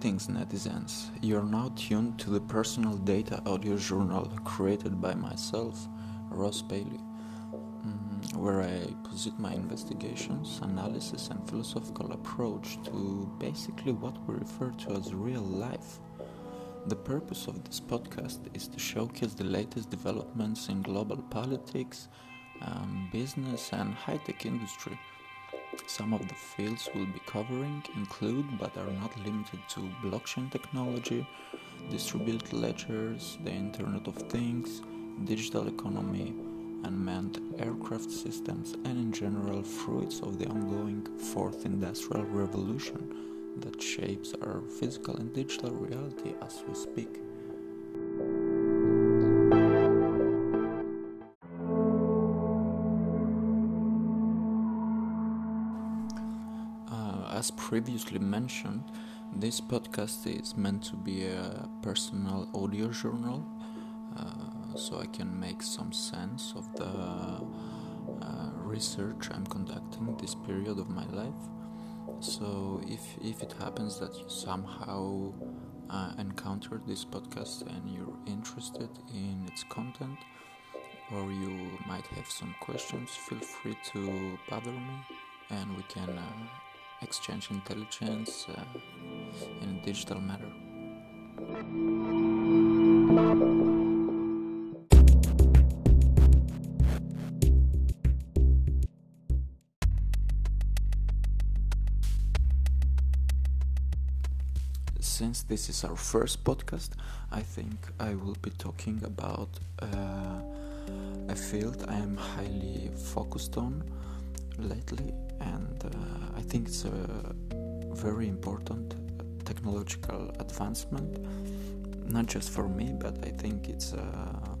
Greetings, netizens. You're now tuned to the personal data audio journal created by myself, Ross Bailey, mm, where I posit my investigations, analysis, and philosophical approach to basically what we refer to as real life. The purpose of this podcast is to showcase the latest developments in global politics, um, business, and high tech industry some of the fields we'll be covering include, but are not limited to, blockchain technology, distributed ledgers, the Internet of Things, digital economy, unmanned aircraft systems, and in general, fruits of the ongoing fourth industrial revolution that shapes our physical and digital reality as we speak. Previously mentioned, this podcast is meant to be a personal audio journal, uh, so I can make some sense of the uh, research I'm conducting this period of my life. So if if it happens that you somehow uh, encountered this podcast and you're interested in its content, or you might have some questions, feel free to bother me, and we can uh, exchange intelligence uh, in a digital manner. Since this is our first podcast, I think I will be talking about uh, a field I am highly focused on lately, and uh, I think it's a very important technological advancement, not just for me, but I think it's uh,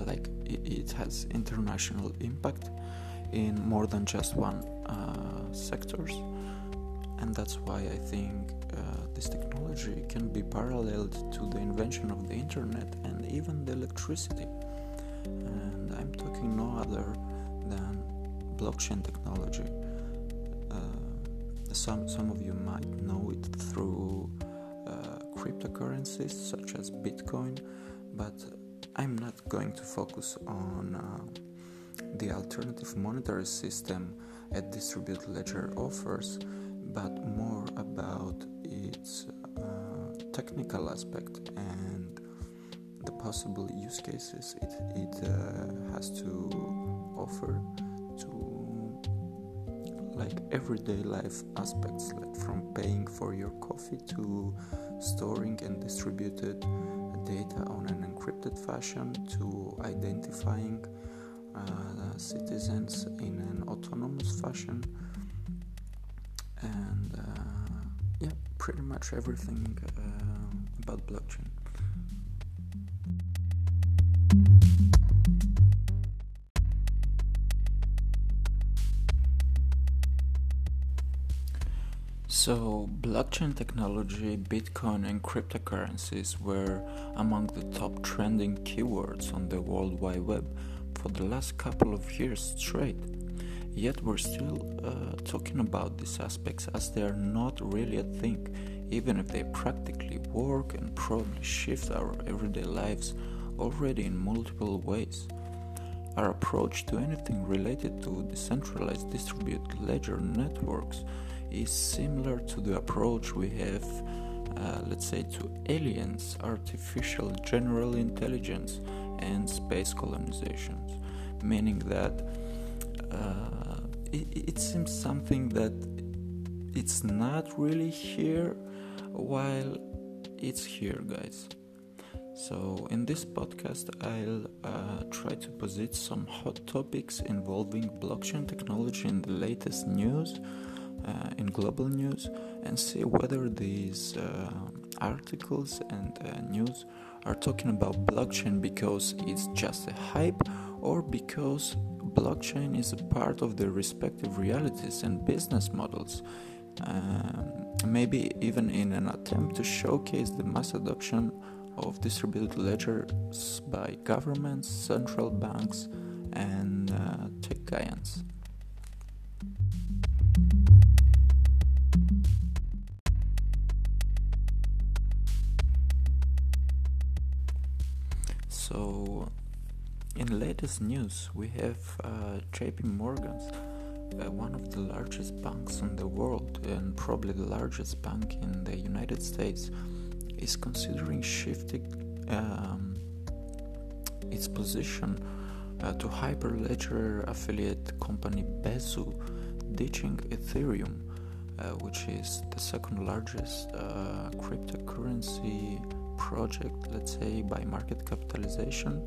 like it, has international impact in more than just one uh, sectors, and that's why I think uh, this technology can be paralleled to the invention of the internet and even the electricity. And I'm talking no other blockchain technology. Uh, some some of you might know it through uh, cryptocurrencies such as Bitcoin, but I'm not going to focus on uh, the alternative monetary system a distributed ledger offers, but more about its uh, technical aspect and the possible use cases it, it uh, has to offer like everyday life aspects like from paying for your coffee to storing and distributed data on an encrypted fashion to identifying uh, citizens in an autonomous fashion. And uh, yeah pretty much everything uh, about blockchain So, blockchain technology, Bitcoin, and cryptocurrencies were among the top trending keywords on the World Wide Web for the last couple of years straight. Yet, we're still uh, talking about these aspects as they are not really a thing, even if they practically work and probably shift our everyday lives already in multiple ways. Our approach to anything related to decentralized distributed ledger networks is similar to the approach we have, uh, let's say, to aliens, artificial general intelligence, and space colonizations, meaning that uh, it, it seems something that it's not really here while it's here, guys. So, in this podcast, I'll uh, try to posit some hot topics involving blockchain technology in the latest news uh, in global news and see whether these uh, articles and uh, news are talking about blockchain because it's just a hype or because blockchain is a part of their respective realities and business models. Um, maybe even in an attempt to showcase the mass adoption of distributed ledgers by governments, central banks, and uh, tech giants. So, in latest news, we have uh, JP Morgan's, uh, one of the largest banks in the world and probably the largest bank in the United States, is considering shifting um, its position uh, to Hyperledger affiliate company Besu, ditching Ethereum, uh, which is the second largest uh, cryptocurrency project, let's say, by market capitalization.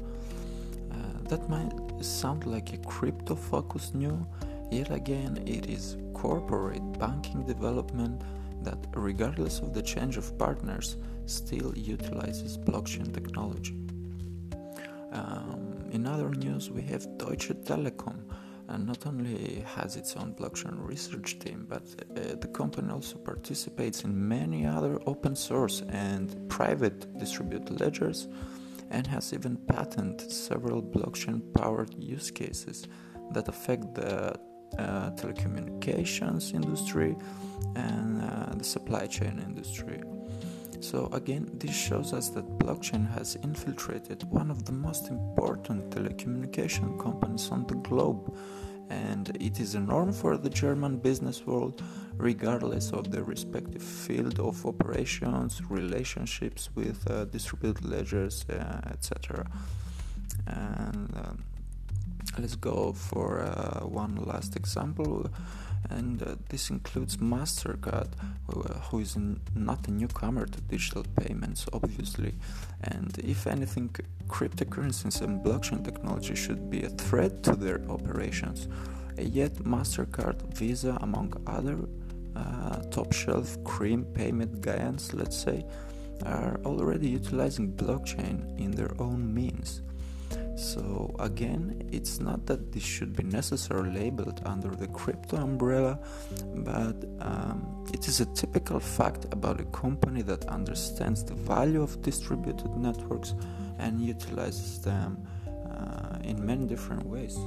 Uh, that might sound like a crypto focused new, yet again, it is corporate banking development that, regardless of the change of partners, still utilizes blockchain technology. Um, in other news, we have Deutsche Telekom, and not only has its own blockchain research team, but uh, the company also participates in many other open source and private distributed ledgers, and has even patented several blockchain powered use cases that affect the uh, telecommunications industry and uh, the supply chain industry. So, again, this shows us that blockchain has infiltrated one of the most important telecommunication companies on the globe, and it is a norm for the German business world, regardless of their respective field of operations, relationships with uh, distributed ledgers, uh, etc. And uh, let's go for uh, one last example and uh, this includes MasterCard, who is not a newcomer to digital payments, obviously. And if anything, cryptocurrencies and blockchain technology should be a threat to their operations. Yet, MasterCard, Visa, among other uh, top shelf cream payment giants, let's say, are already utilizing blockchain in their own means. So, again, it's not that this should be necessarily labeled under the crypto umbrella, but um, it is a typical fact about a company that understands the value of distributed networks and utilizes them uh, in many different ways.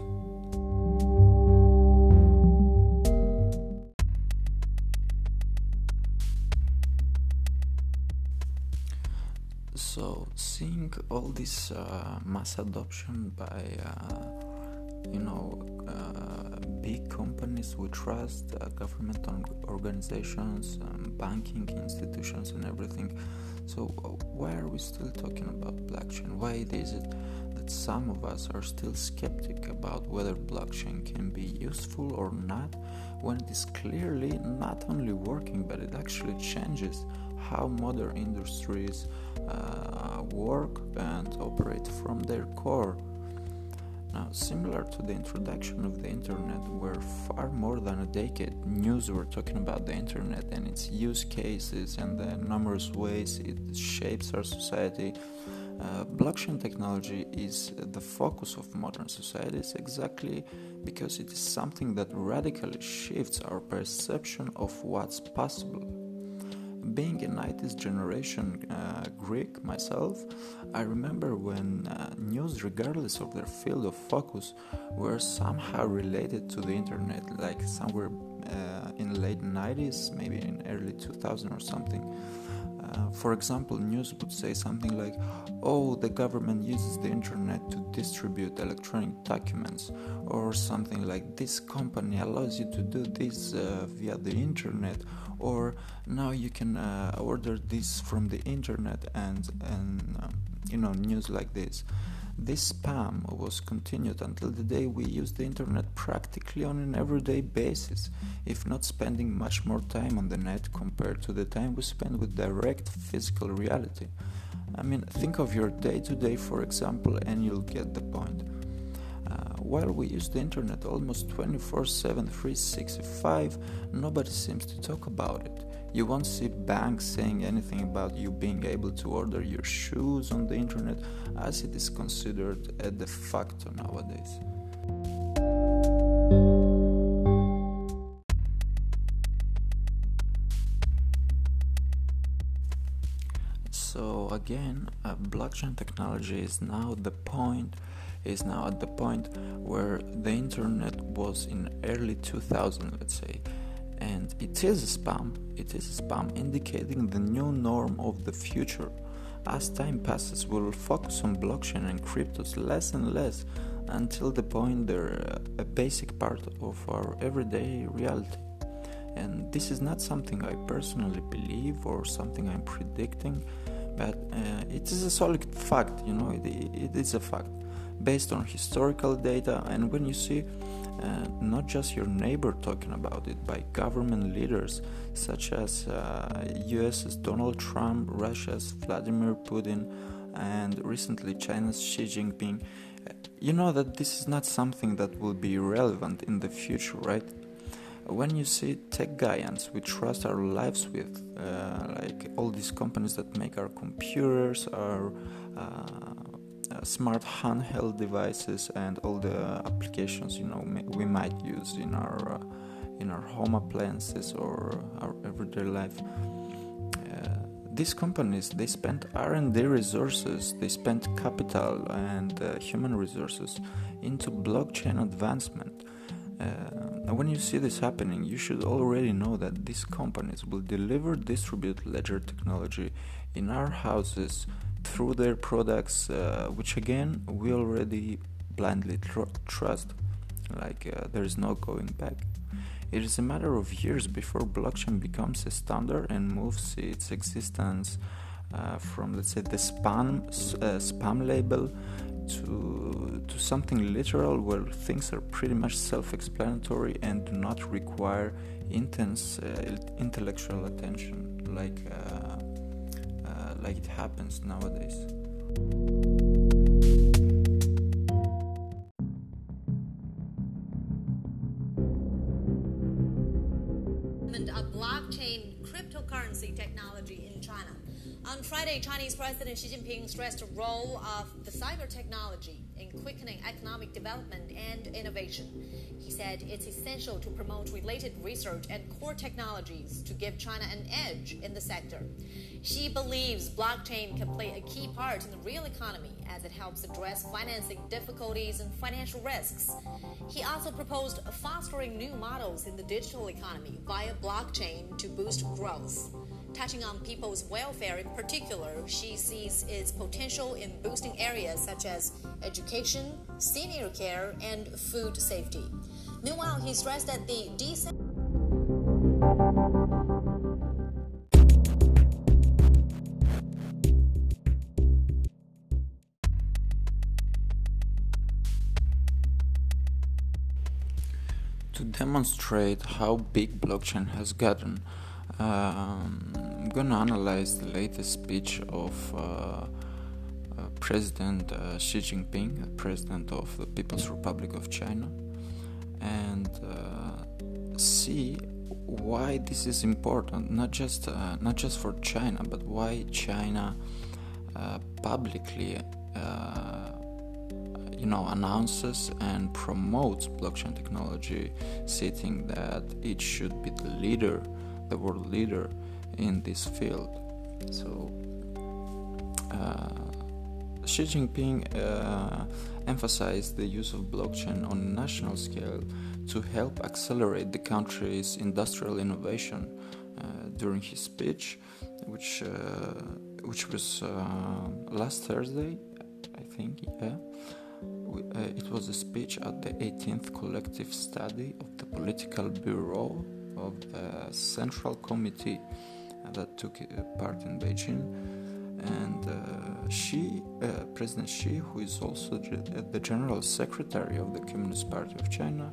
So, seeing all this uh, mass adoption by, uh, you know, uh, big companies we trust, uh, government organizations, um, banking institutions, and everything. So, why are we still talking about blockchain? Why is it that some of us are still skeptic about whether blockchain can be useful or not when it is clearly not only working but it actually changes how modern industries uh, work and operate from their core. Now, similar to the introduction of the internet, where far more than a decade news were talking about the internet and its use cases and the numerous ways it shapes our society, uh, blockchain technology is the focus of modern societies exactly because it is something that radically shifts our perception of what's possible being a 90s generation uh, Greek myself, I remember when uh, news, regardless of their field of focus, were somehow related to the internet, like somewhere uh, in late 90s, maybe in early 2000 or something. Uh, for example, news would say something like, Oh, the government uses the internet to distribute electronic documents, or something like, This company allows you to do this uh, via the internet, or now you can uh, order this from the internet, and, and um, you know, news like this. This spam was continued until the day we use the internet practically on an everyday basis, if not spending much more time on the net compared to the time we spend with direct physical reality. I mean, think of your day to day, for example, and you'll get the point. While we use the internet almost 24 7, 365, nobody seems to talk about it. You won't see banks saying anything about you being able to order your shoes on the internet, as it is considered a de facto nowadays. So again, uh, blockchain technology is now the point is now at the point where the internet was in early 2000 let's say. And it is a spam it is a spam indicating the new norm of the future. As time passes, we'll focus on blockchain and cryptos less and less until the point they're a basic part of our everyday reality. And this is not something I personally believe or something I'm predicting, but uh, it is a solid fact, you know, it, it is a fact based on historical data. And when you see uh, not just your neighbor talking about it, by government leaders such as uh, US's Donald Trump, Russia's Vladimir Putin, and recently China's Xi Jinping, you know that this is not something that will be relevant in the future, right? When you see tech giants we trust our lives with, uh, like all these companies that make our computers, our uh, uh, smart handheld devices, and all the applications you know we might use in our uh, in our home appliances or our everyday life. These companies they spend r&d resources they spend capital and uh, human resources into blockchain advancement. Uh, when you see this happening you should already know that these companies will deliver distributed ledger technology in our houses through their products uh, which again we already blindly tr- trust like uh, there is no going back. It is a matter of years before blockchain becomes a standard and moves its existence uh, from, let's say, the spam uh, spam label to to something literal where things are pretty much self-explanatory and do not require intense uh, intellectual attention like uh, like it happens nowadays. A blockchain cryptocurrency technology in China. On Friday, Chinese President Xi Jinping stressed the role of the cyber technology in quickening economic development and innovation. He said it's essential to promote related research and core technologies to give China an edge in the sector. Xi believes blockchain can play a key part in the real economy as it helps address financing difficulties and financial risks. He also proposed fostering new models in the digital economy via blockchain to boost growth. Touching on people's welfare in particular, Xi sees its potential in boosting areas such as education, senior care, and food safety. Meanwhile, he stressed that the decent To demonstrate how big blockchain has gotten, um, I'm gonna analyze the latest speech of uh, uh, President uh, Xi Jinping, President of the People's Republic of China, and uh, see why this is important. Not just uh, not just for China, but why China uh, publicly. you know, announces and promotes blockchain technology, stating that it should be the leader the world leader in this field. So, uh, Xi Jinping uh, emphasized the use of blockchain on a national scale to help accelerate the country's industrial innovation uh, during his speech, which uh, which was uh, last Thursday, I think. Yeah. Uh, it was a speech at the 18th collective study of the Political Bureau of the Central Committee that took uh, part in Beijing. And uh, Xi, uh, President Xi, who is also the General Secretary of the Communist Party of China,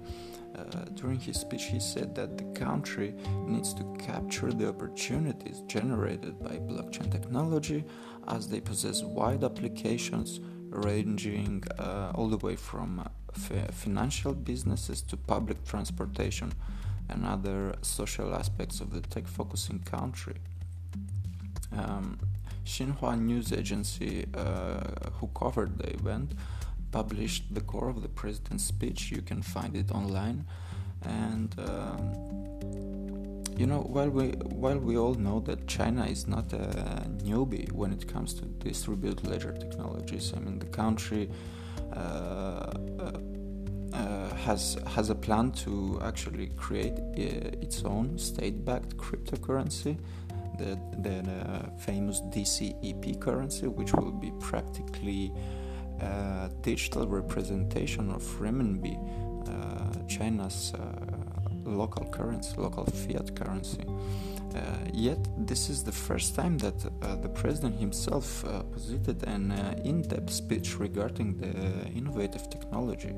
uh, during his speech, he said that the country needs to capture the opportunities generated by blockchain technology as they possess wide applications ranging uh, all the way from uh, financial businesses to public transportation and other social aspects of the tech focusing country. Um, Xinhua news agency, uh, who covered the event, published the core of the president's speech. You can find it online, and um, you know, while we while we all know that China is not a newbie when it comes to distributed ledger technologies, I mean the country. Uh, uh, has has a plan to actually create uh, its own state-backed cryptocurrency the, the, the famous DCEP currency, which will be practically a digital representation of renminbi, uh, China's uh, local currency, local fiat currency. Uh, yet, this is the first time that uh, the president himself uh, posited an in depth speech regarding the innovative technology.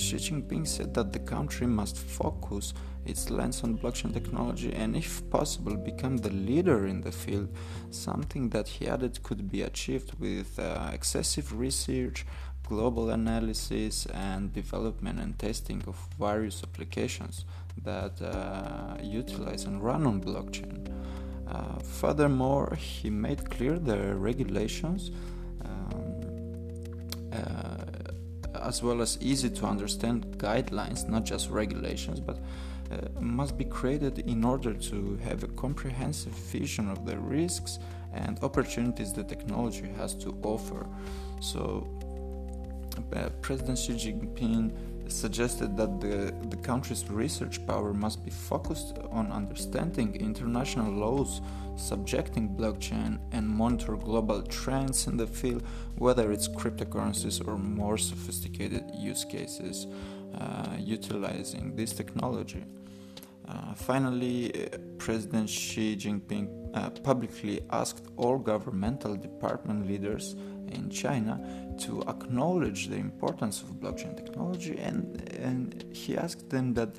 Xi Jinping said that the country must focus its lens on blockchain technology and, if possible, become the leader in the field, something that he added could be achieved with uh, excessive research, global analysis, and development and testing of various applications that uh, utilize and run on blockchain. Uh, furthermore, he made clear the regulations. Um, uh, as well as easy to understand guidelines, not just regulations, but uh, must be created in order to have a comprehensive vision of the risks and opportunities the technology has to offer. So, uh, President Xi Jinping suggested that the, the country's research power must be focused on understanding international laws subjecting blockchain and monitor global trends in the field, whether it's cryptocurrencies or more sophisticated use cases uh, utilizing this technology. Uh, finally, uh, President Xi Jinping uh, publicly asked all governmental department leaders in China to acknowledge the importance of blockchain technology, and, and he asked them that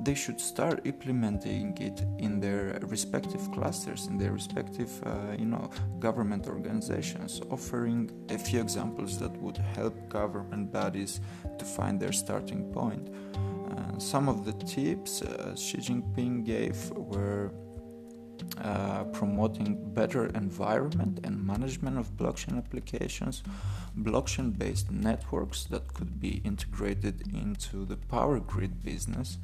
they should start implementing it in their respective clusters, in their respective, uh, you know, government organizations, offering a few examples that would help government bodies to find their starting point. Uh, some of the tips uh, Xi Jinping gave were uh, promoting better environment and management of blockchain applications, blockchain based networks that could be integrated into the power grid business,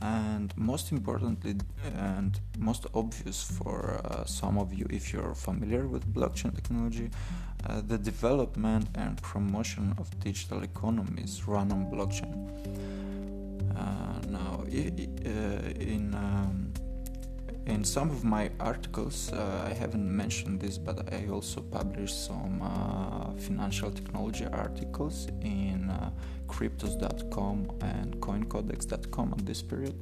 and most importantly and most obvious for uh, some of you if you're familiar with blockchain technology uh, the development and promotion of digital economies run on blockchain. Uh, now uh, in um, in some of my articles uh, i haven't mentioned this but i also published some uh, financial technology articles in cryptos.com and coincodex.com at this period.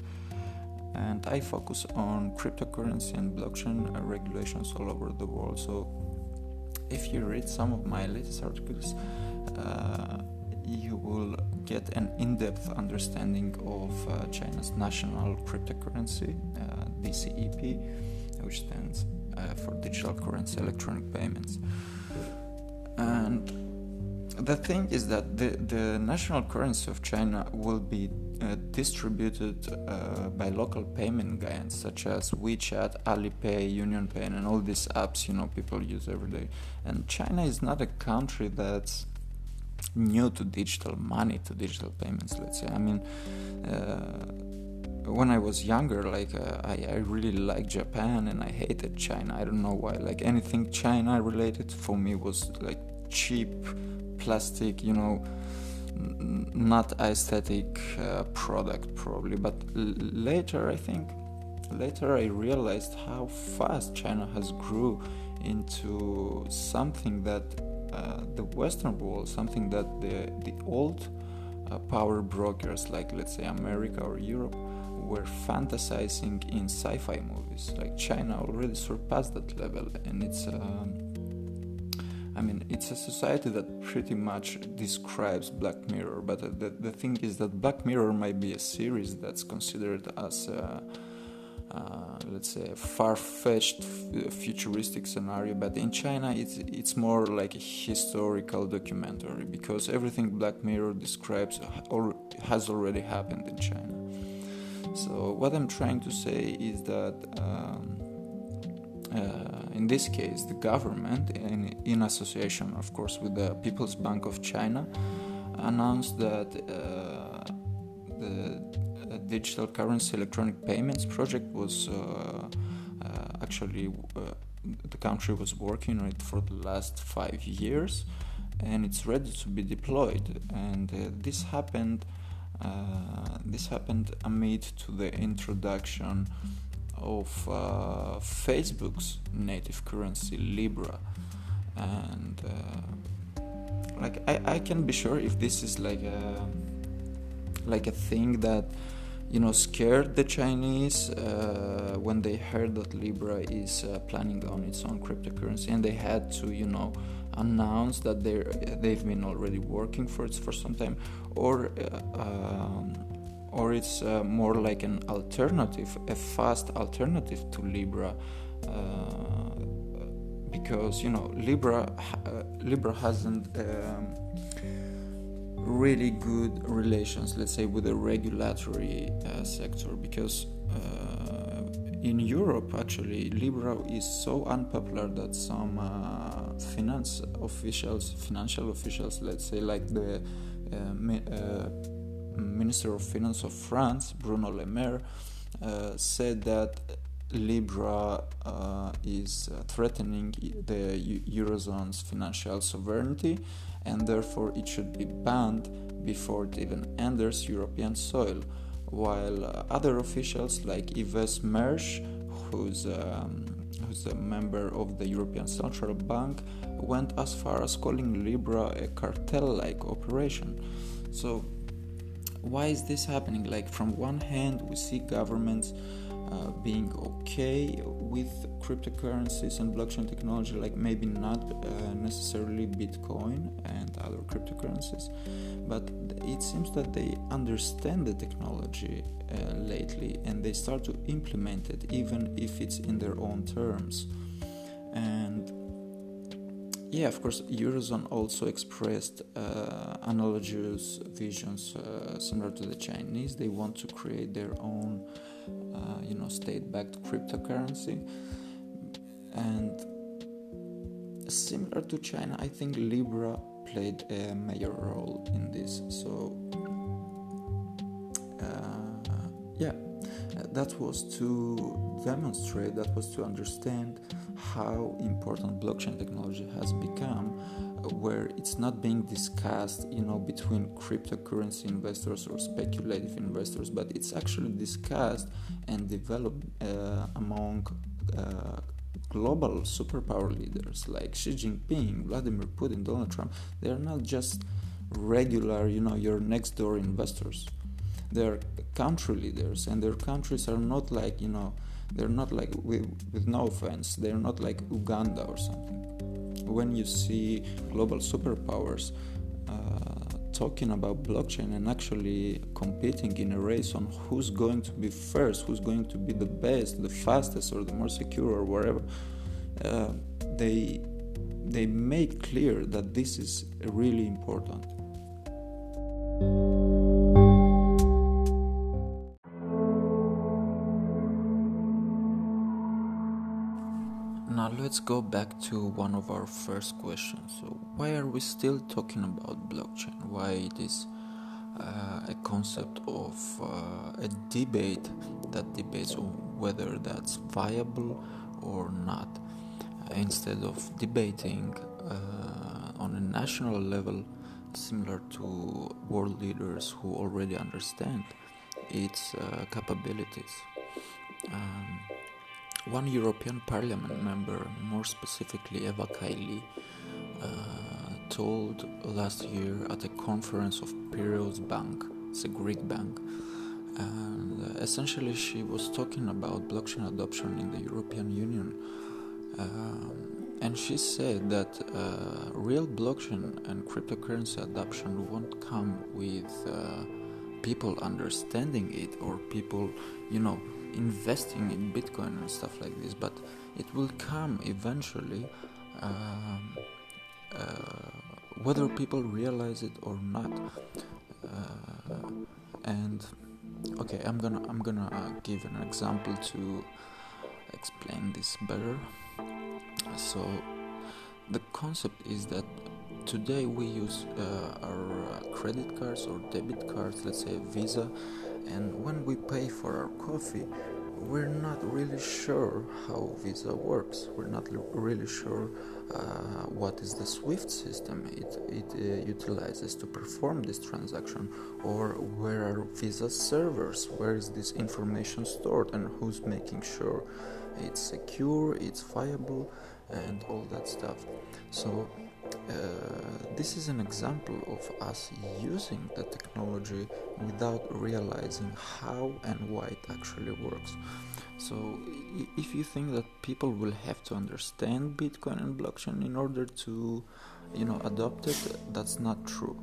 And I focus on cryptocurrency and blockchain regulations all over the world. So if you read some of my latest articles, uh, you will get an in depth understanding of uh, China's national cryptocurrency, uh, DCEP, which stands uh, for Digital Currency Electronic Payments. And the thing is that the, the national currency of China will be uh, distributed uh, by local payment giants such as WeChat, Alipay, UnionPay, and all these apps you know people use every day. And China is not a country that's new to digital money, to digital payments. Let's say. I mean. Uh, when I was younger, like uh, I, I really liked Japan and I hated China. I don't know why. Like anything China related for me was like cheap plastic, you know, n- not aesthetic uh, product probably. But l- later, I think, later I realized how fast China has grew into something that uh, the Western world, something that the the old uh, power brokers, like let's say America or Europe, were fantasizing in sci-fi movies. Like China already surpassed that level, and it's. Um, I mean, it's a society that pretty much describes Black Mirror, but the, the thing is that Black Mirror might be a series that's considered as a, uh, let's say, a far-fetched f- futuristic scenario, but in China it's it's more like a historical documentary because everything Black Mirror describes has already happened in China. So what I'm trying to say is that. Um, uh, in this case, the government, in, in, association, of course, with the People's Bank of China, announced that uh, the digital currency electronic payments project was uh, uh actually uh, the country was working on it for the last five years, and it's ready to be deployed. And uh, this happened. This happened amid to the introduction of uh, Facebook's native currency Libra, and uh, like I, I can be sure if this is like a like a thing that you know scared the Chinese uh, when they heard that Libra is uh, planning on its own cryptocurrency, and they had to you know announce that they they've been already working for it for some time, or uh, um, or it's uh, more like an alternative, a fast alternative to Libra. Uh, because you know Libra, uh, Libra hasn't um, really good relations, let's say, with the regulatory uh, sector because uh, in Europe, actually, Libra is so unpopular that some finance officials, financial officials, let's say, like the Minister of Finance of France, Bruno Le Maire, uh, said that Libra uh, is uh, threatening the Eurozone's financial sovereignty and therefore it should be banned before it even enters European soil. While uh, other officials like Yves Mersch, who's, um, who's a member of the European Central Bank, went as far as calling Libra a cartel like operation. So, why is this happening? Like, from one hand, we see governments uh, being okay with cryptocurrencies and blockchain technology, like maybe not uh, necessarily Bitcoin and other cryptocurrencies, but it seems that they understand the technology uh, lately and they start to implement it, even if it's in their own terms. And yeah, of course, Eurozone also expressed uh, analogous visions uh, similar to the Chinese. They want to create their own you know state-backed cryptocurrency. And similar to China I think Libra played a major role in this. So uh, yeah that was to demonstrate that was to understand how important blockchain technology has become where it's not being discussed you know between cryptocurrency investors or speculative investors but it's actually discussed and developed uh, among uh, global superpower leaders like Xi Jinping, Vladimir Putin, Donald Trump. They are not just regular, you know, your next door investors. They are country leaders, and their countries are not like, you know, they're not like, with, with no offense, they're not like Uganda or something when you see global superpowers uh, talking about blockchain and actually competing in a race on who's going to be first, who's going to be the best, the fastest, or the more secure, or whatever, uh, they they make clear that this is really important. Let's go back to one of our first questions. So, why are we still talking about blockchain? Why it is uh, a concept of uh, a debate that debates on whether that's viable or not, instead of debating uh, on a national level, similar to world leaders who already understand its uh, capabilities. Um, one European Parliament member, more specifically Eva Kaili, uh, told last year at a conference of Piraeus Bank, it's a Greek bank, and essentially she was talking about blockchain adoption in the European Union. Um, and she said that uh, real blockchain and cryptocurrency adoption won't come with uh, people understanding it or people, you know, investing in Bitcoin and stuff like this, but it will come eventually, um, uh, whether people realize it or not. Uh, and okay, I'm gonna I'm gonna uh, give an example to explain this better. So the concept is that today we use uh, our credit cards or debit cards, let's say Visa and when we pay for our coffee, we're not really sure how Visa works. We're not really sure uh, what is the SWIFT system it, it uh, utilizes to perform this transaction, or where are Visa servers, where is this information stored, and who's making sure it's secure, it's viable, and all that stuff. So, this is an example of us using the technology without realizing how and why it actually works. So, if you think that people will have to understand Bitcoin and blockchain in order to, you know, adopt it, that's not true.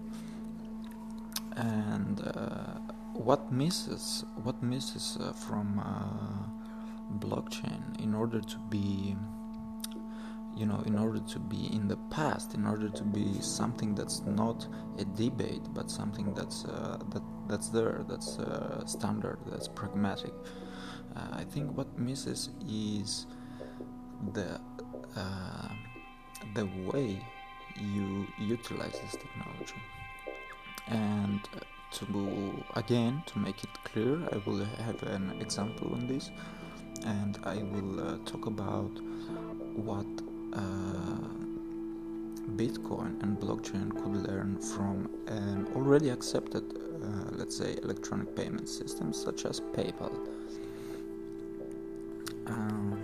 And uh, what misses, what misses uh, from uh, blockchain in order to be, you know, in order to be in the past, in order to be something that's not a debate, but something that's uh, that that's there, that's uh, standard, that's pragmatic. Uh, I think what misses is the uh, the way you utilize this technology. And to again to make it clear i will have an example on this and i will uh, talk about what uh, bitcoin and blockchain could learn from an already accepted uh, let's say electronic payment system such as paypal. Um,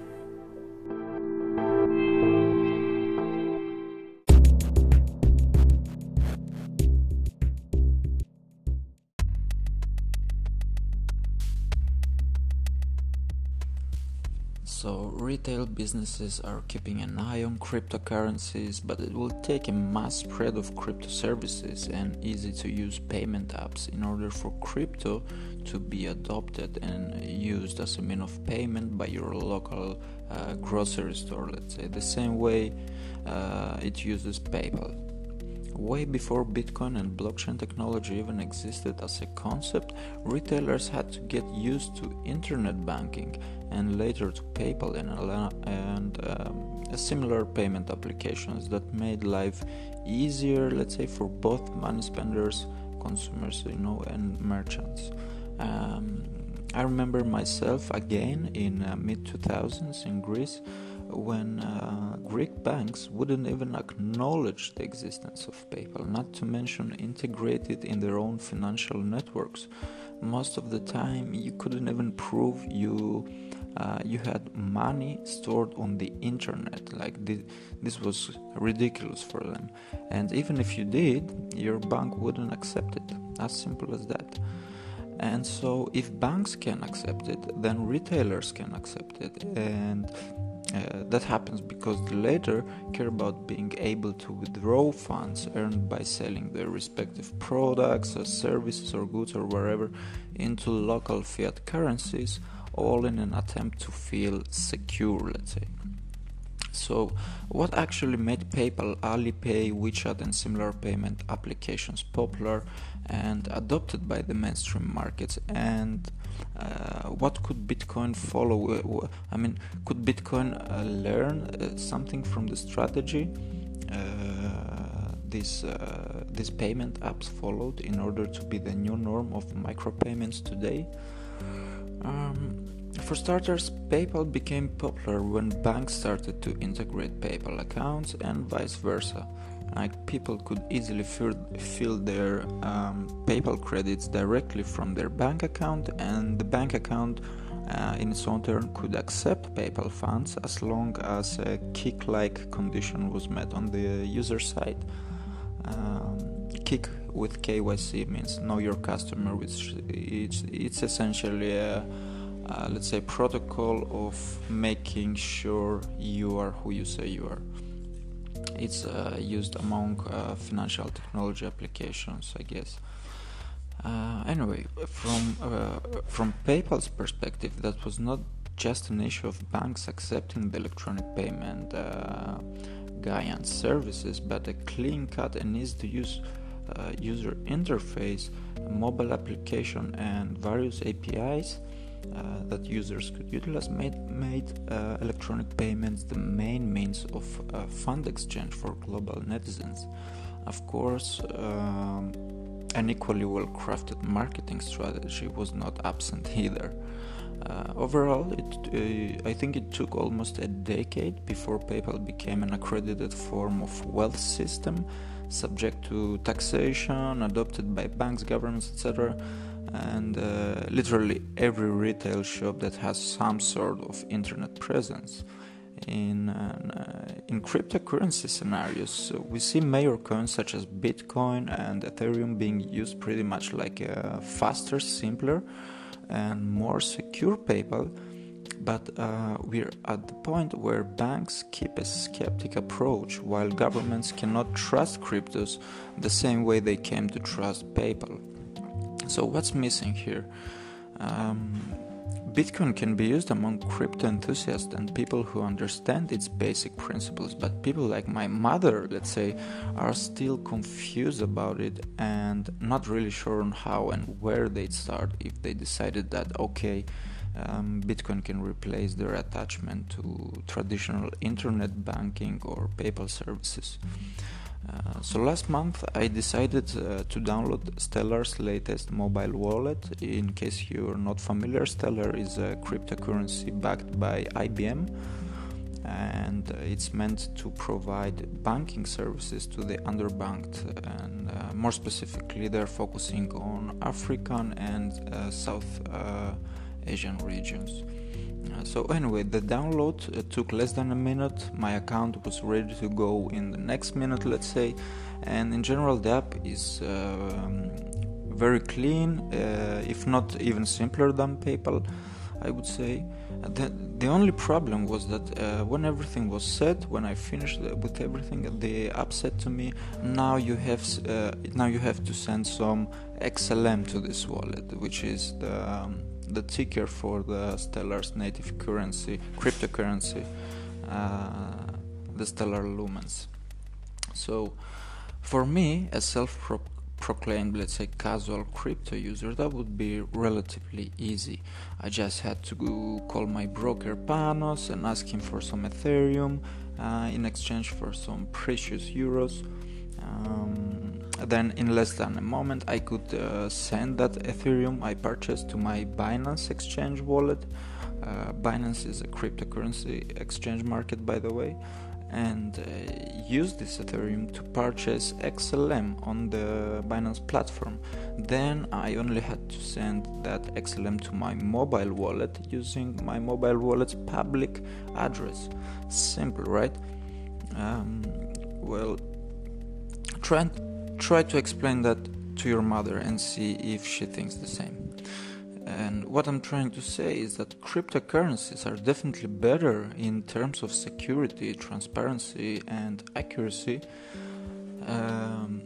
So, retail businesses are keeping an eye on cryptocurrencies, but it will take a mass spread of crypto services and easy to use payment apps in order for crypto to be adopted and used as a mean of payment by your local uh, grocery store, let's say, the same way uh, it uses PayPal. Way before Bitcoin and blockchain technology even existed as a concept, retailers had to get used to internet banking and later to PayPal and, and um, similar payment applications that made life easier, let's say, for both money spenders, consumers, you know, and merchants. Um, I remember myself again in uh, mid 2000s in Greece when uh, Greek banks wouldn't even acknowledge the existence of PayPal, not to mention integrate it in their own financial networks. Most of the time, you couldn't even prove you uh, you had money stored on the internet. Like this, this was ridiculous for them. And even if you did, your bank wouldn't accept it. As simple as that. And so, if banks can accept it, then retailers can accept it. And uh, that happens because the latter care about being able to withdraw funds earned by selling their respective products, or services, or goods, or wherever into local fiat currencies, all in an attempt to feel secure, let's say. So, what actually made PayPal, Alipay, WeChat, and similar payment applications popular and adopted by the mainstream markets? And uh, what could Bitcoin follow? I mean, could Bitcoin uh, learn uh, something from the strategy uh, these uh, these payment apps followed in order to be the new norm of micropayments today? Um, for starters, PayPal became popular when banks started to integrate PayPal accounts and vice versa. Like people could easily fill, fill their um, PayPal credits directly from their bank account, and the bank account uh, in its own turn could accept PayPal funds as long as a KYC like condition was met on the user side. Um, KYC with KYC means know your customer, which it's, it's essentially a uh, let's say protocol of making sure you are who you say you are it's uh, used among uh, financial technology applications i guess. Uh, anyway from uh, from paypal's perspective that was not just an issue of banks accepting the electronic payment uh, Gaian services but a clean cut and easy to use user interface mobile application and various apis uh, that users could utilize made, made uh, electronic payments the main means of uh, fund exchange for global netizens. Of course, um, an equally well crafted marketing strategy was not absent either. Uh, overall, it, uh, I think it took almost a decade before PayPal became an accredited form of wealth system, subject to taxation, adopted by banks, governments, etc. And uh, literally every retail shop that has some sort of internet presence. In, uh, in cryptocurrency scenarios, we see major coins such as Bitcoin and Ethereum being used pretty much like a faster, simpler, and more secure PayPal, but uh, we're at the point where banks keep a skeptic approach while governments cannot trust cryptos the same way they came to trust PayPal. So, what's missing here? Um, Bitcoin can be used among crypto enthusiasts and people who understand its basic principles, but people like my mother, let's say, are still confused about it and not really sure on how and where they'd start if they decided that, okay, um, Bitcoin can replace their attachment to traditional internet banking or PayPal services. Uh, so last month I decided uh, to download Stellar's latest mobile wallet. In case you're not familiar, Stellar is a cryptocurrency backed by IBM and uh, it's meant to provide banking services to the underbanked and uh, more specifically they're focusing on African and uh, South Asian regions. Uh, so anyway the download uh, took less than a minute. My account was ready to go in the next minute let's say. And in general the app is um, very clean uh, if not even simpler than paypal i would say. The, the only problem was that uh, when everything was set when i finished with everything the app said to me now you have uh, now you have to send some xlm to this wallet which is the um, the ticker for the Stellar's native currency, cryptocurrency, uh, the Stellar Lumens. So, for me, a self proclaimed, let's say, casual crypto user, that would be relatively easy. I just had to call my broker Panos and ask him for some Ethereum uh, in exchange for some precious euros. Um, then in less than a moment I could uh, send that Ethereum I purchased to my Binance exchange wallet. Uh, Binance is a cryptocurrency exchange market, by the way, and uh, use this Ethereum to purchase XLM on the Binance platform. Then I only had to send that XLM to my mobile wallet using my mobile wallet's public address. Simple, right? Um, well, trying try to explain that to your mother and see if she thinks the same. And what I'm trying to say is that cryptocurrencies are definitely better in terms of security, transparency, and accuracy, um,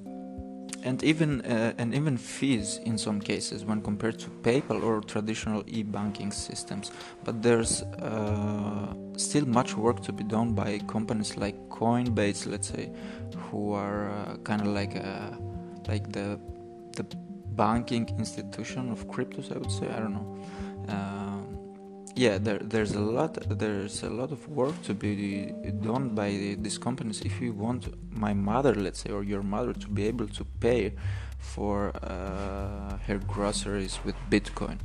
and even uh, and even fees in some cases when compared to PayPal or traditional e-banking systems. But there's uh, still much work to be done by companies like Coinbase, let's say, who are uh, kind of like a, uh, like the the banking institution of cryptos. I would say I don't know. Yeah, there, there's a lot there's a lot of work to be done by the, these companies. If you want my mother, let's say, or your mother to be able to pay for uh, her groceries with Bitcoin,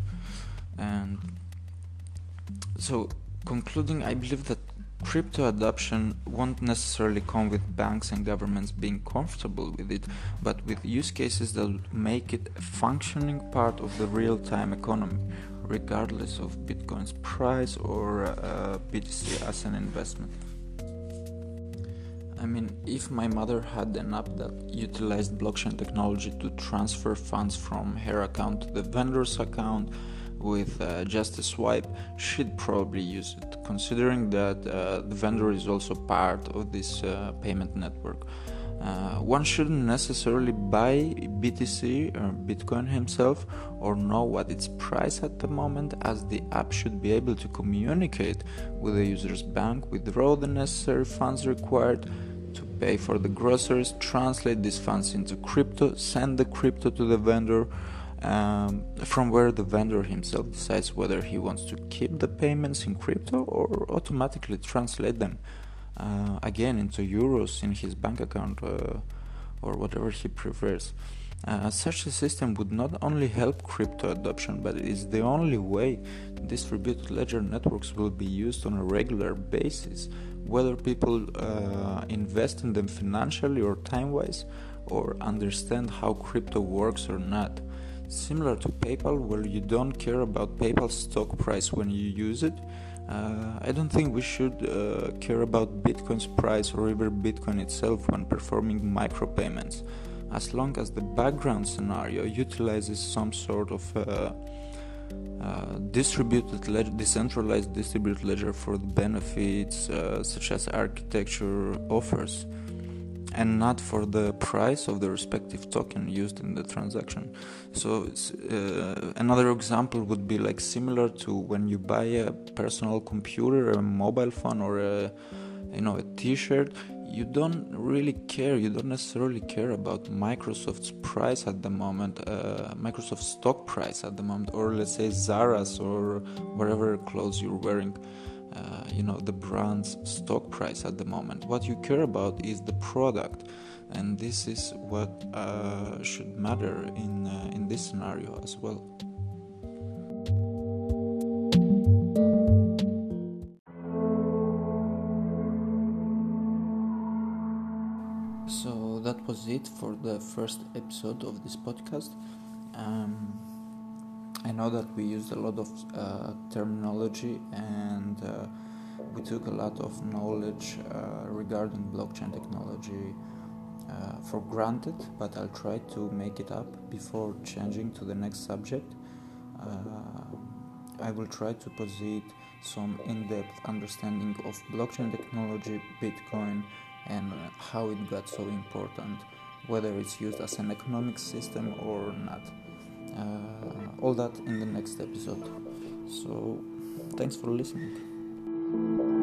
and so concluding, I believe that Crypto adoption won't necessarily come with banks and governments being comfortable with it, but with use cases that make it a functioning part of the real time economy, regardless of Bitcoin's price or uh, BTC as an investment. I mean, if my mother had an app that utilized blockchain technology to transfer funds from her account to the vendor's account, with uh, just a swipe should probably use it considering that uh, the vendor is also part of this uh, payment network uh, one shouldn't necessarily buy BTC or Bitcoin himself or know what its price at the moment, as the app should be able to communicate with the user's bank, withdraw the necessary funds required to pay for the groceries, translate these funds into crypto, send the crypto to the vendor, um, from where the vendor himself decides whether he wants to keep the payments in crypto or automatically translate them uh, again into euros in his bank account uh, or whatever he prefers. Uh, such a system would not only help crypto adoption, but it is the only way distributed ledger networks will be used on a regular basis, whether people uh, invest in them financially or time wise, or understand how crypto works or not. Similar to PayPal, where you don't care about PayPal's stock price when you use it, uh, I don't think we should uh, care about Bitcoin's price or even Bitcoin itself when performing micropayments. As long as the background scenario utilizes some sort of uh, uh, distributed decentralized distributed ledger for the benefits uh, such as architecture offers and not for the price of the respective token used in the transaction. So uh, another example would be like similar to when you buy a personal computer a mobile phone or a you know a t-shirt. You don't really care you don't necessarily care about microsoft's price at the moment uh, microsoft's stock price at the moment or let's say zara's or whatever clothes you're wearing uh, you know the brand's stock price at the moment what you care about is the product and this is what uh, should matter in uh, in this scenario as well so that was it for the first episode of this podcast. Um, I know that we used a lot of uh, terminology and uh, we took a lot of knowledge uh, regarding blockchain technology uh, for granted, but I'll try to make it up before changing to the next subject. Uh, I will try to posit some in depth understanding of blockchain technology, Bitcoin and how it got so important, whether it's used as an economic system or not. Uh, all that in the next episode. So, thanks for listening.